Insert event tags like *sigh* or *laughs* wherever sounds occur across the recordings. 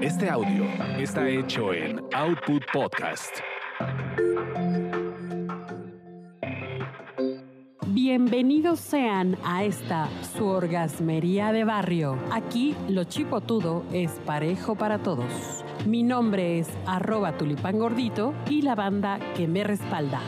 Este audio está hecho en Output Podcast. Bienvenidos sean a esta su orgasmería de barrio. Aquí lo chipotudo es parejo para todos. Mi nombre es arroba tulipán gordito y la banda que me respalda.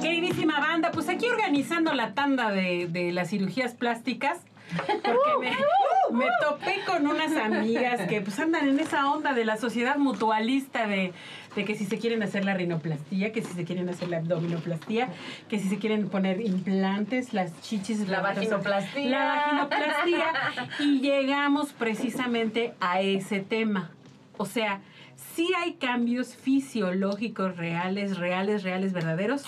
Queridísima banda, pues aquí organizando la tanda de las cirugías plásticas. Porque me, me topé con unas amigas que pues andan en esa onda de la sociedad mutualista de, de que si se quieren hacer la rinoplastía, que si se quieren hacer la abdominoplastía, que si se quieren poner implantes, las chichis, La vaginoplastia. La vaginoplastia. y llegamos precisamente a ese tema. O sea, sí hay cambios fisiológicos reales, reales, reales, verdaderos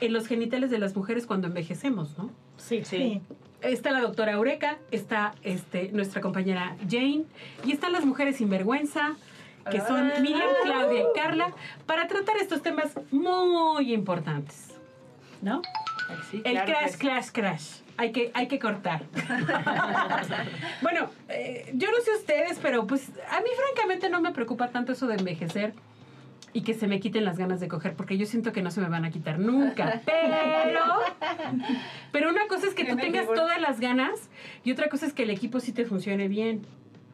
en los genitales de las mujeres cuando envejecemos, ¿no? Sí, Sí. Está la doctora Eureka, está este, nuestra compañera Jane y están las mujeres sinvergüenza, que son Miriam, Claudia y Carla, para tratar estos temas muy importantes. ¿No? Sí, El claro crash, crash, crash. Hay que, hay que cortar. *laughs* bueno, eh, yo no sé ustedes, pero pues a mí francamente no me preocupa tanto eso de envejecer y que se me quiten las ganas de coger, porque yo siento que no se me van a quitar nunca. *laughs* Pero, pero una cosa es que tú tengas todas las ganas y otra cosa es que el equipo sí te funcione bien,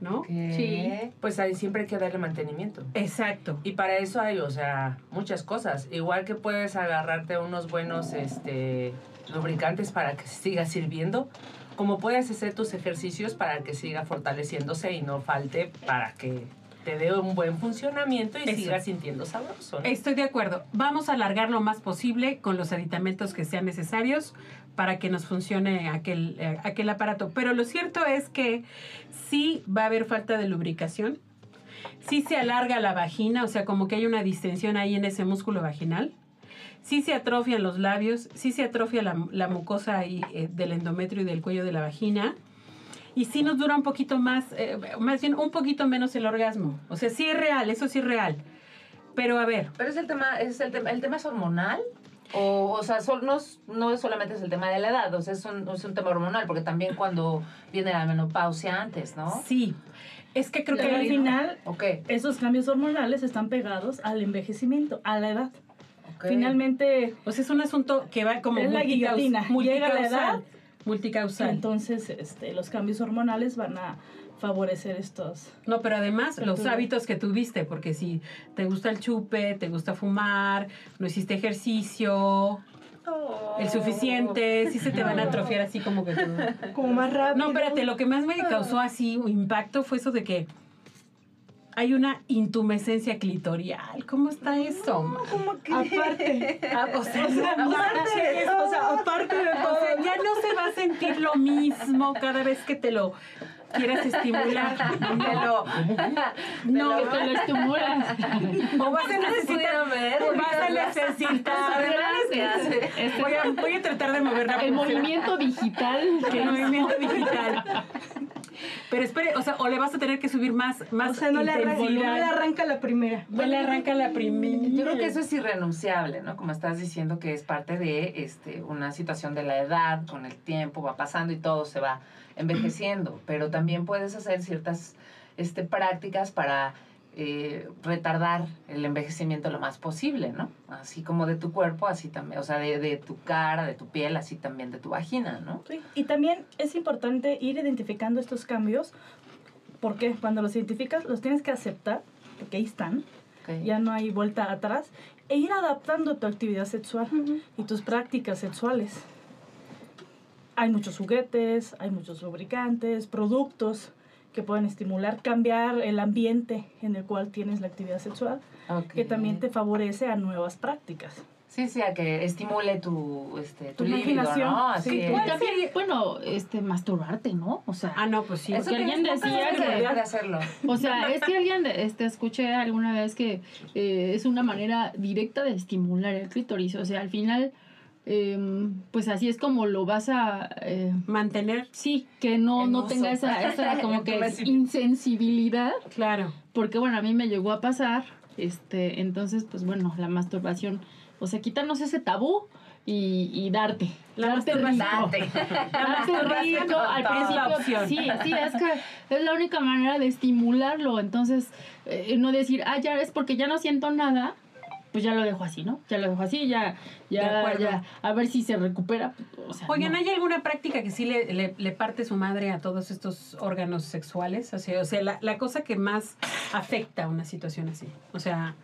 ¿no? Sí. Pues ahí siempre hay que darle mantenimiento. Exacto. Y para eso hay, o sea, muchas cosas. Igual que puedes agarrarte unos buenos este, lubricantes para que siga sirviendo, como puedes hacer tus ejercicios para que siga fortaleciéndose y no falte para que te dé un buen funcionamiento y Eso. sigas sintiendo sabroso. ¿no? Estoy de acuerdo. Vamos a alargar lo más posible con los aditamentos que sean necesarios para que nos funcione aquel, eh, aquel aparato. Pero lo cierto es que sí va a haber falta de lubricación. Sí se alarga la vagina, o sea, como que hay una distensión ahí en ese músculo vaginal. Sí se atrofian los labios, sí se atrofia la, la mucosa ahí, eh, del endometrio y del cuello de la vagina. Y sí nos dura un poquito más, eh, más bien un poquito menos el orgasmo. O sea, sí es real, eso sí es real. Pero a ver, Pero es el tema, es el tema, el tema es hormonal. O, o sea, sol- no, no es solamente es el tema de la edad, o sea, es un, es un tema hormonal, porque también cuando viene la menopausia antes, ¿no? Sí, es que creo que Pero al final, Ok. esos cambios hormonales están pegados al envejecimiento, a la edad. ok. Finalmente, o sea, es un asunto que va como Es la multicaus- guillotina. Llega la edad. Multicausal. Entonces este, los cambios hormonales van a favorecer estos. no, pero además los hábitos que tuviste, porque si te gusta el chupe, te gusta fumar, no hiciste ejercicio, el suficiente, sí se te van a atrofiar así como que... tú- Como más rápido. No, espérate, lo que más me causó así un impacto fue eso de que hay una intumescencia clitorial. ¿Cómo está eso? ma? Como que. Aparte, ah, o sea, no *laughs* Aparte de todo. o sea, aparte de todo, ya no se va a sentir lo mismo cada vez que te lo quieras estimular. *laughs* No, no, que te lo estimulas. *laughs* o vas a necesitar, pudieron ver. o vas a necesitar. Gracias. Este, Voy a, voy a tratar de mover la el movimiento digital. El movimiento digital. Pero espere, o sea, o le vas a tener que subir más, más O sea, no le, arranca, no le arranca la primera. No le arranca la primera. Yo creo que eso es irrenunciable, ¿no? Como estás diciendo que es parte de este, una situación de la edad, con el tiempo va pasando y todo se va envejeciendo, pero también puedes hacer ciertas este, prácticas para eh, retardar el envejecimiento lo más posible, ¿no? Así como de tu cuerpo, así también, o sea, de, de tu cara, de tu piel, así también de tu vagina, ¿no? Sí, Y también es importante ir identificando estos cambios, porque cuando los identificas los tienes que aceptar, porque ahí están, Ok. ya no hay vuelta atrás, e ir adaptando tu actividad sexual y tus prácticas sexuales. Hay muchos juguetes, hay muchos lubricantes, productos que pueden estimular, cambiar el ambiente en el cual tienes la actividad sexual, que también te favorece a nuevas prácticas. Sí, sí, a que estimule tu, este, tu, Tu líbido, imaginación. ¿no? Así Sí, es. Y también, bueno, este, masturbarte, ¿no? O sea, Ah, no, pues sí. Eso que alguien decía que- debería de hacerlo. *laughs* o sea, es que alguien este, escuché alguna vez que eh, es una manera directa de estimular el clítoris. O sea, al final, eh, pues así es como lo vas a... eh, Mantener, sí, que no, no tenga esa, esa *laughs* como que insensibilidad. claro. Porque bueno, a mí me llegó a pasar, este, entonces, pues bueno, la masturbación, o sea, quitarnos ese tabú y, y darte. La darte rico. *laughs* Darte rico al principio. Sí, sí, es que es la única manera de estimularlo. Entonces, eh, no decir, ah, ya es porque ya no siento nada, pues ya lo dejo así, ¿no? Ya lo dejo así, ya, ya, ya, a ver si se recupera. O sea, Oigan, no. ¿hay alguna práctica que sí le, le- le parte su madre a todos estos órganos sexuales? O sea, o sea la, la cosa que más afecta a una situación así. O sea,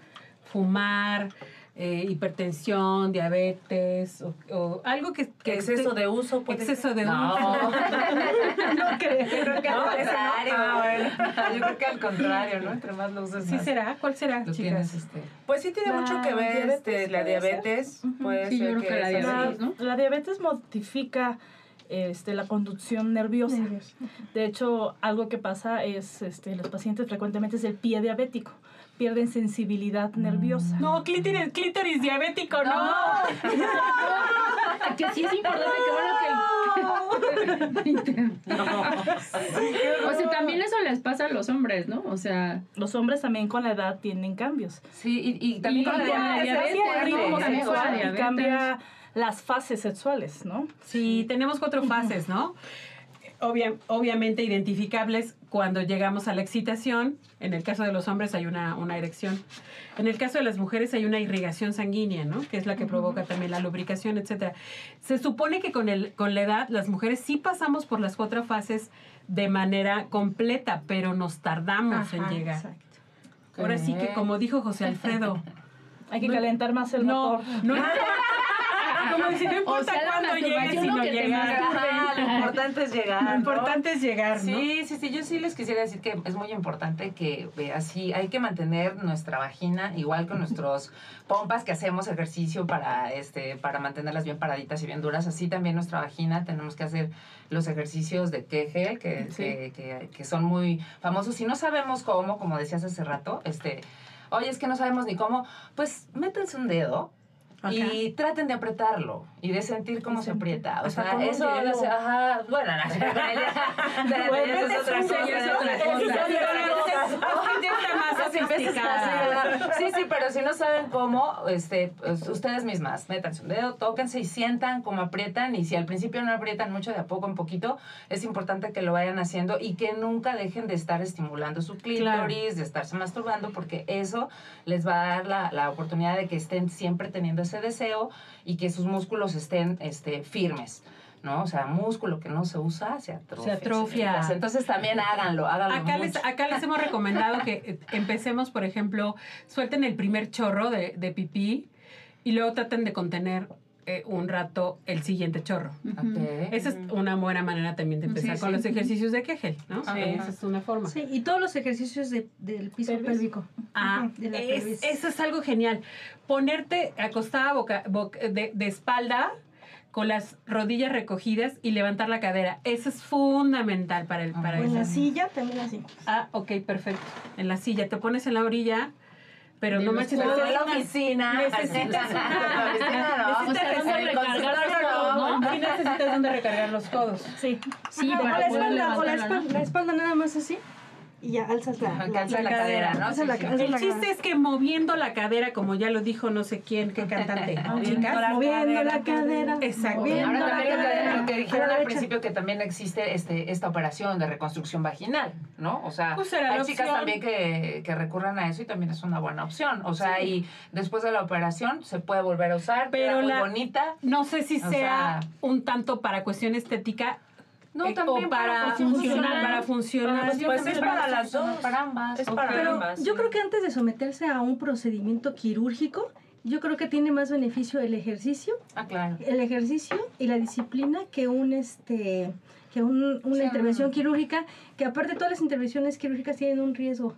fumar, eh, hipertensión, diabetes, o, o algo que... que Exceso de uso. puede Exceso de No. uso. *laughs* no creo. Yo creo que No, al ese no. contrario. Ah, bueno. Yo creo que al contrario, ¿no? Entre más lo uses, ¿Sí más será? ¿Cuál será, lo chicas? tienes, este... Pues sí tiene La mucho que ver diabetes este, la diabetes. Puede Sí, yo ser creo que la diabetes, La, ¿no? la diabetes modifica este, la conducción nerviosa. De hecho, algo que pasa es, este, los pacientes frecuentemente es el pie diabético. Pierden sensibilidad nerviosa. No, clítoris, clítoris diabético, no. *laughs* Que sí es importante, que bueno que... *laughs* O sea, también eso les pasa a los hombres, ¿no? O sea, Los hombres también con la edad tienen cambios. Sí, y, y también Y con la la diabetes. diabetes, Cambia el ritmo sexual y cambia las fases sexuales, ¿no? Sí, tenemos cuatro fases, ¿no? Obvia- obviamente identificables cuando llegamos a la excitación. En el caso de los hombres hay una, una erección. En el caso de las mujeres hay una irrigación sanguínea, ¿no? Que es la que provoca también la lubricación, etcétera. Se supone que con, el, con la edad las mujeres sí pasamos por las cuatro fases de manera completa, pero nos tardamos en llegar. exacto. Ahora sí que, como dijo José Alfredo, Hay que No, calentar más el no, motor. no, como dice, no importa sea, cuándo llegues, sino llegar. Importante es llegar. Lo ¿no? importante es llegar, ¿no? Sí, sí, sí, yo sí les quisiera decir que es muy importante que eh, así hay que mantener nuestra vagina igual con *laughs* nuestros pompas que hacemos ejercicio para este para mantenerlas bien paraditas y bien duras, así también nuestra vagina tenemos que hacer los ejercicios de Kegel que, Sí. que, que- que son muy famosos. Si no sabemos cómo, como decías hace rato, este, oye, es que no sabemos ni cómo, pues métanse un dedo y traten de apretarlo y de sentir cómo se aprieta. O sea, eso, no sé, ajá, bueno, es otra cosa. es otra cosa. Sí, sí, pero si no saben cómo, este, pues, ustedes mismas, métanse un dedo, tóquense y sientan cómo aprietan. Y si al principio no aprietan mucho, de a poco en poquito, es importante que lo vayan haciendo y que nunca dejen de estar estimulando su clítoris, de estarse masturbando, porque eso les va a dar la, la oportunidad de que estén siempre teniendo ese deseo y que sus músculos estén este, firmes. ¿No? O sea, músculo que no se usa se atrofia. Se atrofia. Entonces también háganlo, háganlo Acá les, acá les hemos recomendado que eh, empecemos, por ejemplo, suelten el primer chorro de, de pipí y luego traten de contener eh, un rato el siguiente chorro. Ok. Esa es una buena manera también de empezar Sí, con sí. los ejercicios de Kegel, ¿no? Ajá. Esa es una forma. Sí, y todos los ejercicios de- del piso Pelvis. pélvico. Ah, de la es- eso es algo genial. Ponerte acostada boca, boca- de, de espalda con las rodillas recogidas y levantar la cadera. Eso es fundamental para el para O en la silla, también así. Ah, ok, perfecto. En la silla, te pones en la orilla, pero no manches. En *laughs* la oficina. *laughs* Necesitas necesitas donde recargar los codos. Sí. Sí, Ajá, para o la espalda, o la espalda, la espalda nada más así. Y ya alzas la, Ajá, la, alza la cadera, ¿no? alzas la- Sí, sí. alzas El la chiste cadera. es que moviendo la cadera, como ya lo dijo no sé quién, qué cantante, *laughs* ¿no, chicas? Moviendo la cadera. Exacto. moviendo Ahora la también cadera. lo que A dijeron la al principio que también existe este esta operación de reconstrucción vaginal, ¿no? O sea, Pues la hay chicas opción. también que, que recurran a eso y también es una buena opción. O sea, y después de la operación se puede volver a usar, Pero pero muy la- bonita. No sé si O sea sea- un tanto para cuestión estética No, eh, también o para, para funcionar. Para funcionar. Pues, pues es para las dos. Para ambas. Es para Pero ambas. yo creo que antes de someterse a un procedimiento quirúrgico, yo creo que tiene más beneficio el ejercicio, Ah, claro. el ejercicio y la disciplina que un este que un- una Sí, intervención quirúrgica, que aparte todas las intervenciones quirúrgicas tienen un riesgo.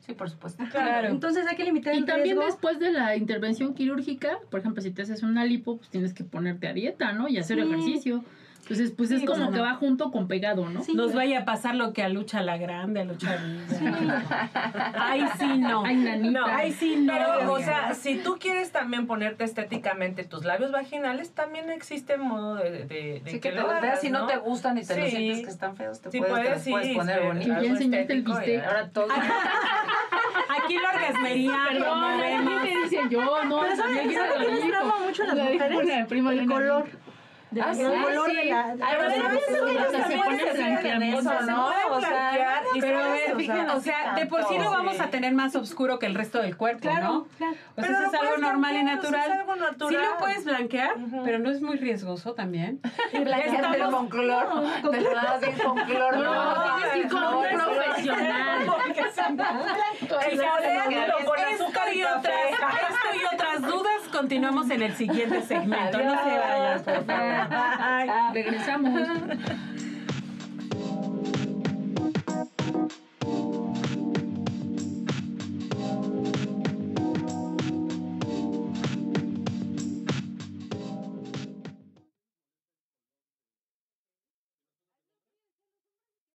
Sí, por supuesto. Claro. Entonces hay que limitar Y el también riesgo. después de la intervención quirúrgica, por ejemplo, si te haces una lipo, pues tienes que ponerte a dieta, ¿no? Y hacer Sí. ejercicio. Entonces, pues es Sí, como pues, que no. va junto con pegado, ¿no? Sí. Nos vaya a pasar lo que a Lucha la Grande, a Lucha *laughs* Villa. Ay, sí, no. Ay, nanita. No. Ay, sí, no. Pero, o sea, si tú quieres también ponerte estéticamente tus labios vaginales, también existe modo de, de, de Sí, que te lo los veas hagas, si no te gustan y te los Sí. sientes que están feos, te Sí, puedes, te puedes, puedes poner sí, bonitos. Ya enseñaste el y bistec. Ahora todo. *laughs* Aquí la orgasmería. Perdón, a mí promovemos. me dicen yo, no, Pero ¿sabes- también quiero ¿sabes qué les dormir trama con- mucho de Ah, sí, ¿no? puede O sea, blanquear y Pero a ¿sabes? ver, O sea, o sea, de por sí lo vamos a tener más oscuro que el resto del cuerpo, Claro, ¿no? claro. O sea, Pero eso lo es algo normal y natural. es algo natural. Sí lo puedes blanquear, pero no es muy riesgoso también. *laughs* Y blanqueártelo con cloro. Te lo das bien con. No, tienes que ir con un eso- profesional. Con azúcar y otras, esto y otras dudas continuamos en el siguiente segmento. No se vayan, favor. Regresamos. *laughs*